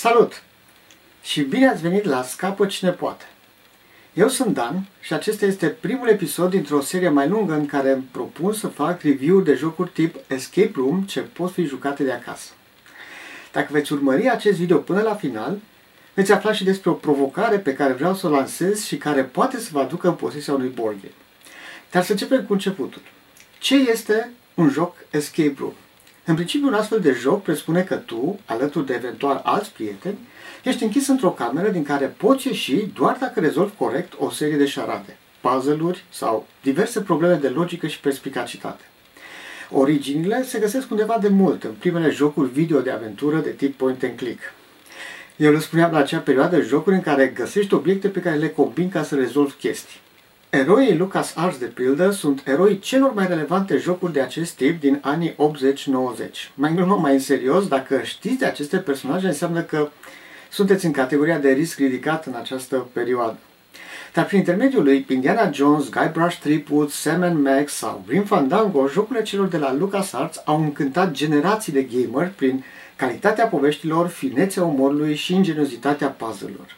Salut! Și bine ați venit la Scapă Cine Poate! Eu sunt Dan și acesta este primul episod dintr-o serie mai lungă în care îmi propun să fac review de jocuri tip Escape Room ce pot fi jucate de acasă. Dacă veți urmări acest video până la final, veți afla și despre o provocare pe care vreau să o lansez și care poate să vă aducă în posesia unui board game. Dar să începem cu începutul. Ce este un joc Escape Room? În principiu, un astfel de joc presupune că tu, alături de eventual alți prieteni, ești închis într-o cameră din care poți ieși doar dacă rezolvi corect o serie de șarade, puzzle-uri sau diverse probleme de logică și perspicacitate. Originile se găsesc undeva de mult în primele jocuri video de aventură de tip point and click. Eu le spuneam la acea perioadă jocuri în care găsești obiecte pe care le combini ca să rezolvi chestii. Eroii Lucas Arts, de pildă, sunt eroii celor mai relevante jocuri de acest tip din anii 80-90. Mai glumă, mai în serios, dacă știți de aceste personaje, înseamnă că sunteți în categoria de risc ridicat în această perioadă. Dar prin intermediul lui Indiana Jones, Guybrush Threepwood, Sam Max sau Grim Fandango, jocurile celor de la LucasArts au încântat generații de gamer prin calitatea poveștilor, finețea umorului și ingeniozitatea puzzle-urilor.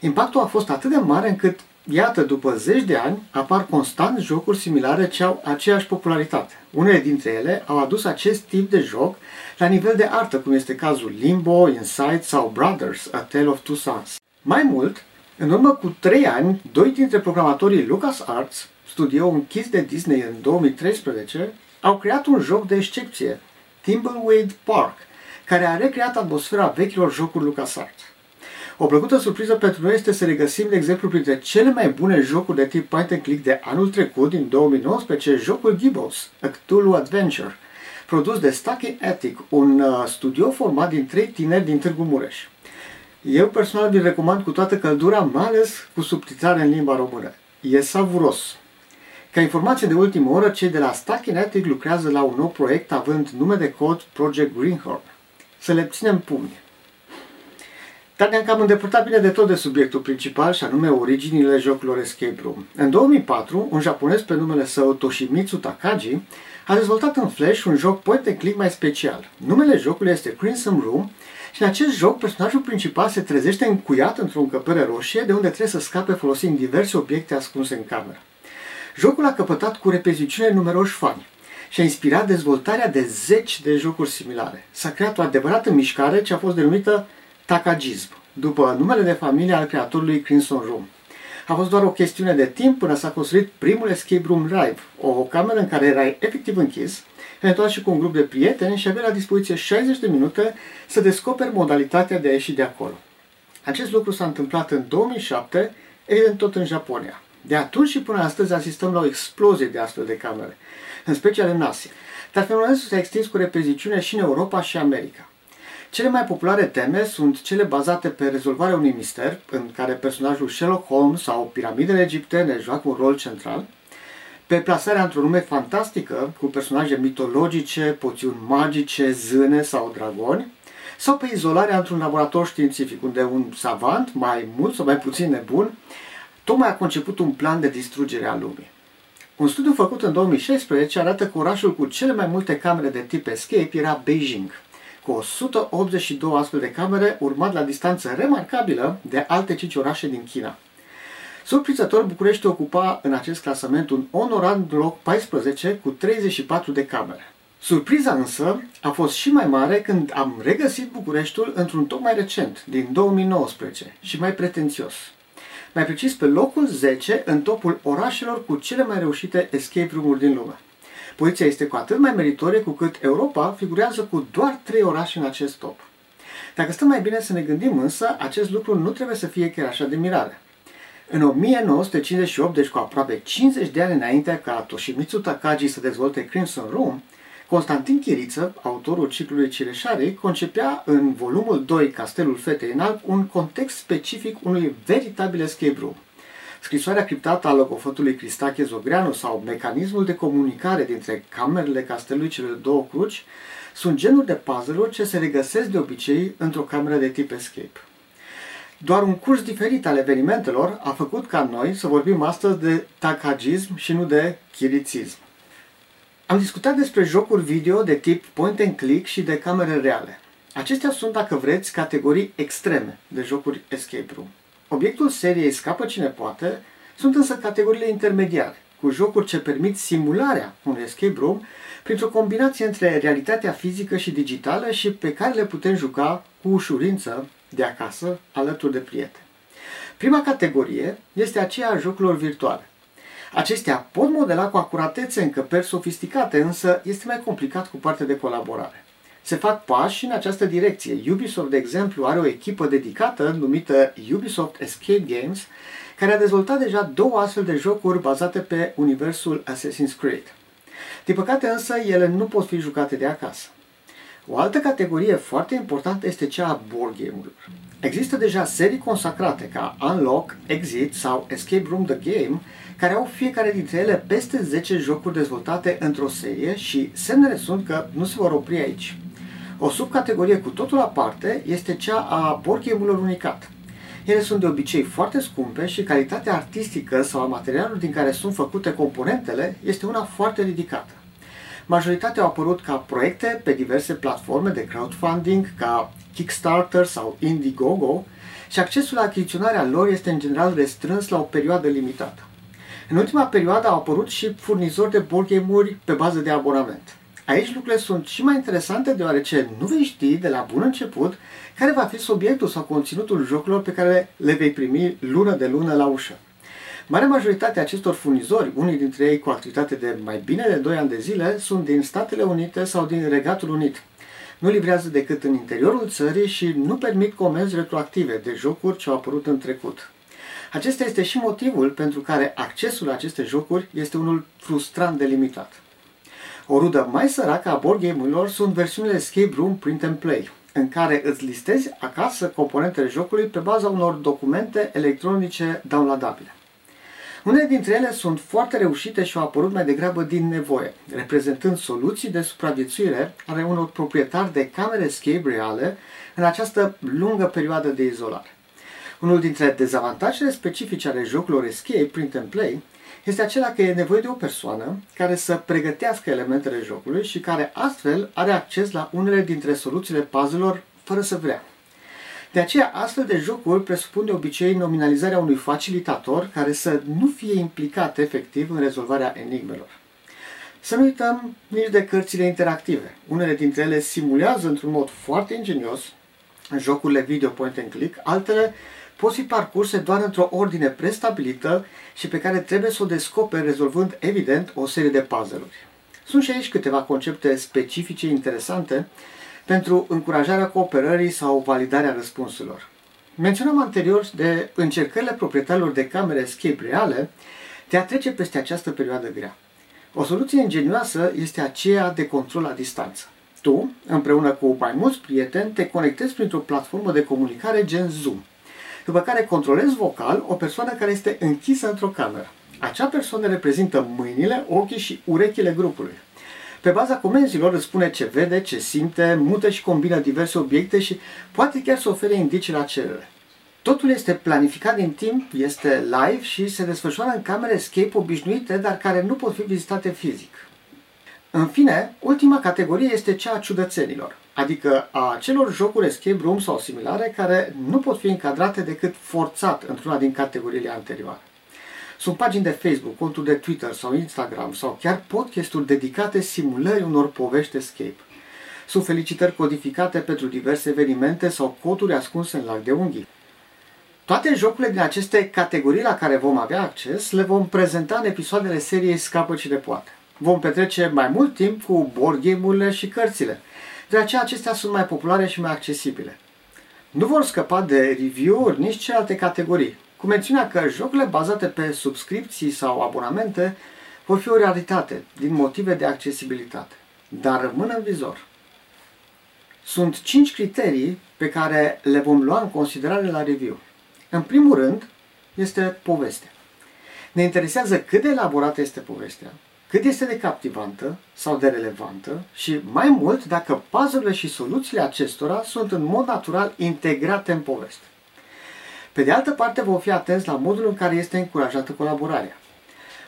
Impactul a fost atât de mare încât Iată, după zeci de ani, apar constant jocuri similare ce au aceeași popularitate. Unele dintre ele au adus acest tip de joc la nivel de artă, cum este cazul Limbo, Inside sau Brothers, A Tale of Two Sons. Mai mult, în urmă cu trei ani, doi dintre programatorii LucasArts, studio închis de Disney în 2013, au creat un joc de excepție, Thimbleweed Park, care a recreat atmosfera vechilor jocuri LucasArts. O plăcută surpriză pentru noi este să regăsim, de exemplu, printre cele mai bune jocuri de tip point and click de anul trecut, din 2019, jocul Gibbos, A Cthulhu Adventure, produs de Stucky Attic, un uh, studio format din trei tineri din Târgu Mureș. Eu personal vi recomand cu toată căldura, mai ales cu subtitrare în limba română. E savuros. Ca informație de ultimă oră, cei de la Stucky Attic lucrează la un nou proiect având nume de cod Project Greenhorn. Să le ținem pumni. Dar ne-am cam îndepărtat bine de tot de subiectul principal și anume originile jocurilor Escape Room. În 2004, un japonez pe numele său Toshimitsu Takagi a dezvoltat în Flash un joc point and click mai special. Numele jocului este Crimson Room și în acest joc personajul principal se trezește încuiat într-o încăpere roșie de unde trebuie să scape folosind diverse obiecte ascunse în cameră. Jocul a căpătat cu repeziciune numeroși fani și a inspirat dezvoltarea de zeci de jocuri similare. S-a creat o adevărată mișcare ce a fost denumită Takagism, după numele de familie al creatorului Crimson Room. A fost doar o chestiune de timp până s-a construit primul escape room live, o cameră în care erai efectiv închis, eventual și cu un grup de prieteni și avea la dispoziție 60 de minute să descoperi modalitatea de a ieși de acolo. Acest lucru s-a întâmplat în 2007, evident tot în Japonia. De atunci și până astăzi asistăm la o explozie de astfel de camere, în special în Asia. Dar fenomenul s-a extins cu repeziciune și în Europa și America. Cele mai populare teme sunt cele bazate pe rezolvarea unui mister, în care personajul Sherlock Holmes sau piramidele egiptene joacă un rol central, pe plasarea într-o lume fantastică, cu personaje mitologice, poțiuni magice, zâne sau dragoni, sau pe izolarea într-un laborator științific, unde un savant, mai mult sau mai puțin nebun, tocmai a conceput un plan de distrugere a lumii. Un studiu făcut în 2016 arată că orașul cu cele mai multe camere de tip escape era Beijing – cu 182 astfel de camere, urmat la distanță remarcabilă de alte 5 orașe din China. Surprinzător, București ocupa în acest clasament un onorant loc 14 cu 34 de camere. Surpriza însă a fost și mai mare când am regăsit Bucureștiul într-un top mai recent, din 2019, și mai pretențios. Mai precis pe locul 10 în topul orașelor cu cele mai reușite escape room-uri din lume. Poziția este cu atât mai meritorie cu cât Europa figurează cu doar trei orașe în acest top. Dacă stăm mai bine să ne gândim însă, acest lucru nu trebuie să fie chiar așa de mirare. În 1958, deci cu aproape 50 de ani înainte ca Toshimitsu Takagi să dezvolte Crimson Room, Constantin Chiriță, autorul ciclului Cireșarei, concepea în volumul 2 Castelul Fetei în Alp un context specific unui veritabil escape room – Scrisoarea criptată a logofotului Cristache Zogreanu sau mecanismul de comunicare dintre camerele castelului cele două cruci sunt genuri de puzzle-uri ce se regăsesc de obicei într-o cameră de tip escape. Doar un curs diferit al evenimentelor a făcut ca noi să vorbim astăzi de takagism și nu de chirițism. Am discutat despre jocuri video de tip point and click și de camere reale. Acestea sunt, dacă vreți, categorii extreme de jocuri escape room. Obiectul seriei Scapă cine poate sunt însă categoriile intermediare, cu jocuri ce permit simularea unui escape room printr-o combinație între realitatea fizică și digitală și pe care le putem juca cu ușurință de acasă, alături de prieteni. Prima categorie este aceea a jocurilor virtuale. Acestea pot modela cu acuratețe încăperi sofisticate, însă este mai complicat cu partea de colaborare. Se fac pași în această direcție. Ubisoft, de exemplu, are o echipă dedicată numită Ubisoft Escape Games, care a dezvoltat deja două astfel de jocuri bazate pe universul Assassin's Creed. Din păcate însă, ele nu pot fi jucate de acasă. O altă categorie foarte importantă este cea a board game-urilor. Există deja serii consacrate ca Unlock, Exit sau Escape Room The Game, care au fiecare dintre ele peste 10 jocuri dezvoltate într-o serie și semnele sunt că nu se vor opri aici. O subcategorie cu totul aparte este cea a board game-urilor unicat. Ele sunt de obicei foarte scumpe și calitatea artistică sau a materialului din care sunt făcute componentele este una foarte ridicată. Majoritatea au apărut ca proiecte pe diverse platforme de crowdfunding, ca Kickstarter sau Indiegogo, și accesul la achiziționarea lor este în general restrâns la o perioadă limitată. În ultima perioadă au apărut și furnizori de board game-uri pe bază de abonament. Aici lucrurile sunt și mai interesante deoarece nu vei ști de la bun început care va fi subiectul sau conținutul jocurilor pe care le vei primi lună de lună la ușă. Marea majoritate a acestor furnizori, unii dintre ei cu activitate de mai bine de 2 ani de zile, sunt din Statele Unite sau din Regatul Unit. Nu livrează decât în interiorul țării și nu permit comenzi retroactive de jocuri ce au apărut în trecut. Acesta este și motivul pentru care accesul la aceste jocuri este unul frustrant de limitat. O rudă mai săracă a board game-urilor sunt versiunile Escape Room Print and Play, în care îți listezi acasă componentele jocului pe baza unor documente electronice downloadabile. Unele dintre ele sunt foarte reușite și au apărut mai degrabă din nevoie, reprezentând soluții de supraviețuire ale unor proprietari de camere escape reale în această lungă perioadă de izolare. Unul dintre dezavantajele specifice ale jocurilor escape print and play este acela că e nevoie de o persoană care să pregătească elementele jocului și care astfel are acces la unele dintre soluțiile puzzle-urilor fără să vrea. De aceea, astfel de jocuri presupun de obicei nominalizarea unui facilitator care să nu fie implicat efectiv în rezolvarea enigmelor. Să nu uităm nici de cărțile interactive. Unele dintre ele simulează într-un mod foarte ingenios jocurile video point and click, altele pot fi parcurse doar într-o ordine prestabilită și pe care trebuie să o descoperi rezolvând evident o serie de puzzle-uri. Sunt și aici câteva concepte specifice interesante pentru încurajarea cooperării sau validarea răspunsurilor. Menționam anterior de încercările proprietarilor de camere escape reale de a trece peste această perioadă grea. O soluție ingenioasă este aceea de control la distanță. Tu, împreună cu mai mulți prieteni, te conectezi printr-o platformă de comunicare gen Zoom, după care controlezi vocal o persoană care este închisă într-o cameră. Acea persoană reprezintă mâinile, ochii și urechile grupului. Pe baza comenzilor îți spune ce vede, ce simte, mută și combină diverse obiecte și poate chiar să ofere indicii la cerere. Totul este planificat din timp, este live și se desfășoară în camere escape obișnuite, dar care nu pot fi vizitate fizic. În fine, ultima categorie este cea a ciudățenilor, adică a celor jocuri escape room sau similare care nu pot fi încadrate decât forțat într-una din categoriile anterioare. Sunt pagini de Facebook, conturi de Twitter sau Instagram sau chiar podcasturi dedicate simulării unor povești escape. Sunt felicitări codificate pentru diverse evenimente sau coduri ascunse în lac de unghii. Toate jocurile din aceste categorii la care vom avea acces le vom prezenta în episoadele seriei Scapă cine poate. Vom petrece mai mult timp cu board game-urile și cărțile, de aceea acestea sunt mai populare și mai accesibile. Nu vor scăpa de review-uri nici celelalte categorii, cu mențiunea că jocurile bazate pe subscripții sau abonamente vor fi o realitate din motive de accesibilitate, dar rămân în vizor. Sunt 5 criterii pe care le vom lua în considerare la review. În primul rând, este povestea. Ne interesează cât de elaborată este povestea, cât este de captivantă sau de relevantă și, mai mult, dacă puzzle și soluțiile acestora sunt în mod natural integrate în poveste. Pe de altă parte, vom fi atenți la modul în care este încurajată colaborarea.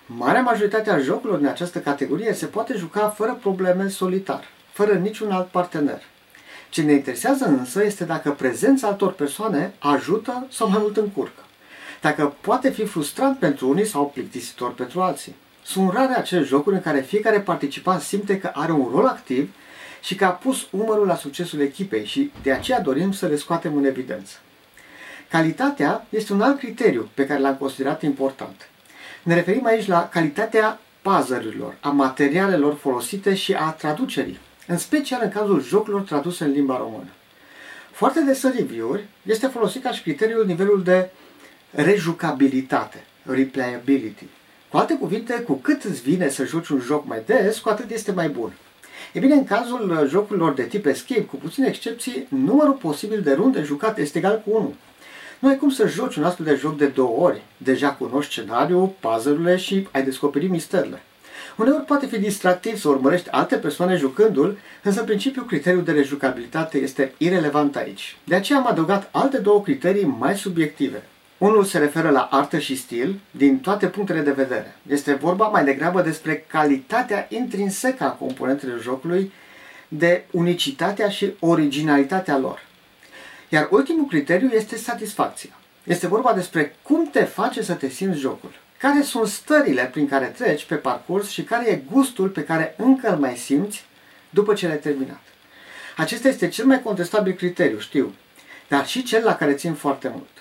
Marea majoritate a jocurilor din această categorie se poate juca fără probleme solitar, fără niciun alt partener. Ce ne interesează însă este dacă prezența altor persoane ajută sau mai mult încurcă. Dacă poate fi frustrant pentru unii sau plictisitor pentru alții. Sunt rare acele jocuri în care fiecare participant simte că are un rol activ și că a pus umărul la succesul echipei și de aceea dorim să le scoatem în evidență. Calitatea este un alt criteriu pe care l-am considerat important. Ne referim aici la calitatea puzzle a materialelor folosite și a traducerii, în special în cazul jocurilor traduse în limba română. Foarte des în review-uri este folosit ca și criteriul nivelul de rejucabilitate, replayability. Cu alte cuvinte, cu cât îți vine să joci un joc mai des, cu atât este mai bun. E bine, în cazul jocurilor de tip escape, cu puține excepții, numărul posibil de runde jucate este egal cu 1. Nu ai cum să joci un astfel de joc de două ori. Deja cunoști scenariul, puzzle-urile și ai descoperit misterile. Uneori poate fi distractiv să urmărești alte persoane jucându-l, însă în principiu criteriul de rejucabilitate este irelevant aici. De aceea am adăugat alte două criterii mai subiective. Unul se referă la artă și stil din toate punctele de vedere. Este vorba mai degrabă despre calitatea intrinsecă a componentelor jocului, de unicitatea și originalitatea lor. Iar ultimul criteriu este satisfacția. Este vorba despre cum te face să te simți jocul. Care sunt stările prin care treci pe parcurs și care e gustul pe care încă îl mai simți după ce l-ai terminat. Acesta este cel mai contestabil criteriu, știu, dar și cel la care țin foarte mult.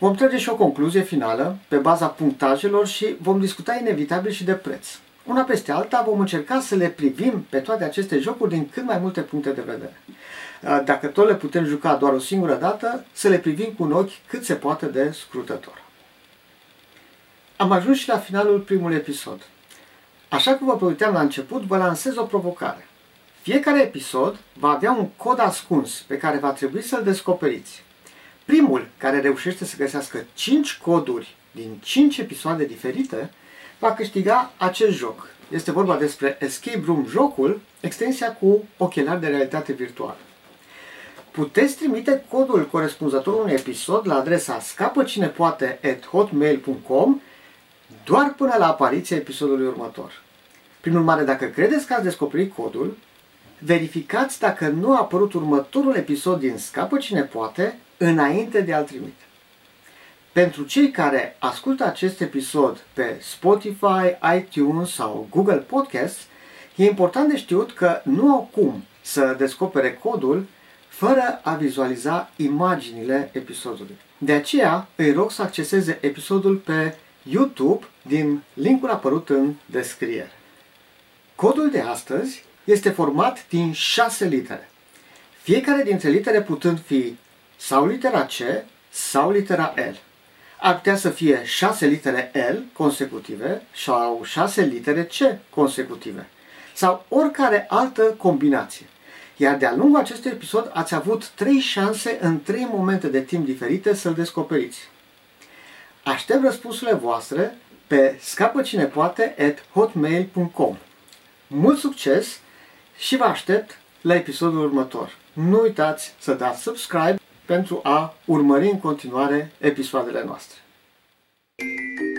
Vom trage și o concluzie finală pe baza punctajelor și vom discuta inevitabil și de preț. Una peste alta vom încerca să le privim pe toate aceste jocuri din cât mai multe puncte de vedere. Dacă tot le putem juca doar o singură dată, să le privim cu un ochi cât se poate de scrutător. Am ajuns și la finalul primului episod. Așa cum vă promiteam la început, vă lansez o provocare. Fiecare episod va avea un cod ascuns pe care va trebui să-l descoperiți. Primul care reușește să găsească 5 coduri din 5 episoade diferite va câștiga acest joc. Este vorba despre Escape Room jocul, extensia cu ochelari de realitate virtuală. Puteți trimite codul corespunzător unui episod la adresa scapăcinepoate.hotmail.com doar până la apariția episodului următor. Prin urmare, dacă credeți că ați descoperit codul, verificați dacă nu a apărut următorul episod din Scapă Cine Poate înainte de a-l trimite. Pentru cei care ascultă acest episod pe Spotify, iTunes sau Google Podcasts, e important de știut că nu au cum să descopere codul fără a vizualiza imaginile episodului. De aceea îi rog să acceseze episodul pe YouTube din linkul apărut în descriere. Codul de astăzi este format din șase litere. Fiecare dintre litere putând fi sau litera C sau litera L. Ar putea să fie șase litere L consecutive sau șase litere C consecutive sau oricare altă combinație. Iar de-a lungul acestui episod ați avut trei șanse în trei momente de timp diferite să-l descoperiți. Aștept răspunsurile voastre pe scapăcinepoate at hotmail.com Mult succes și vă aștept la episodul următor. Nu uitați să dați subscribe pentru a urmări în continuare episoadele noastre. thank you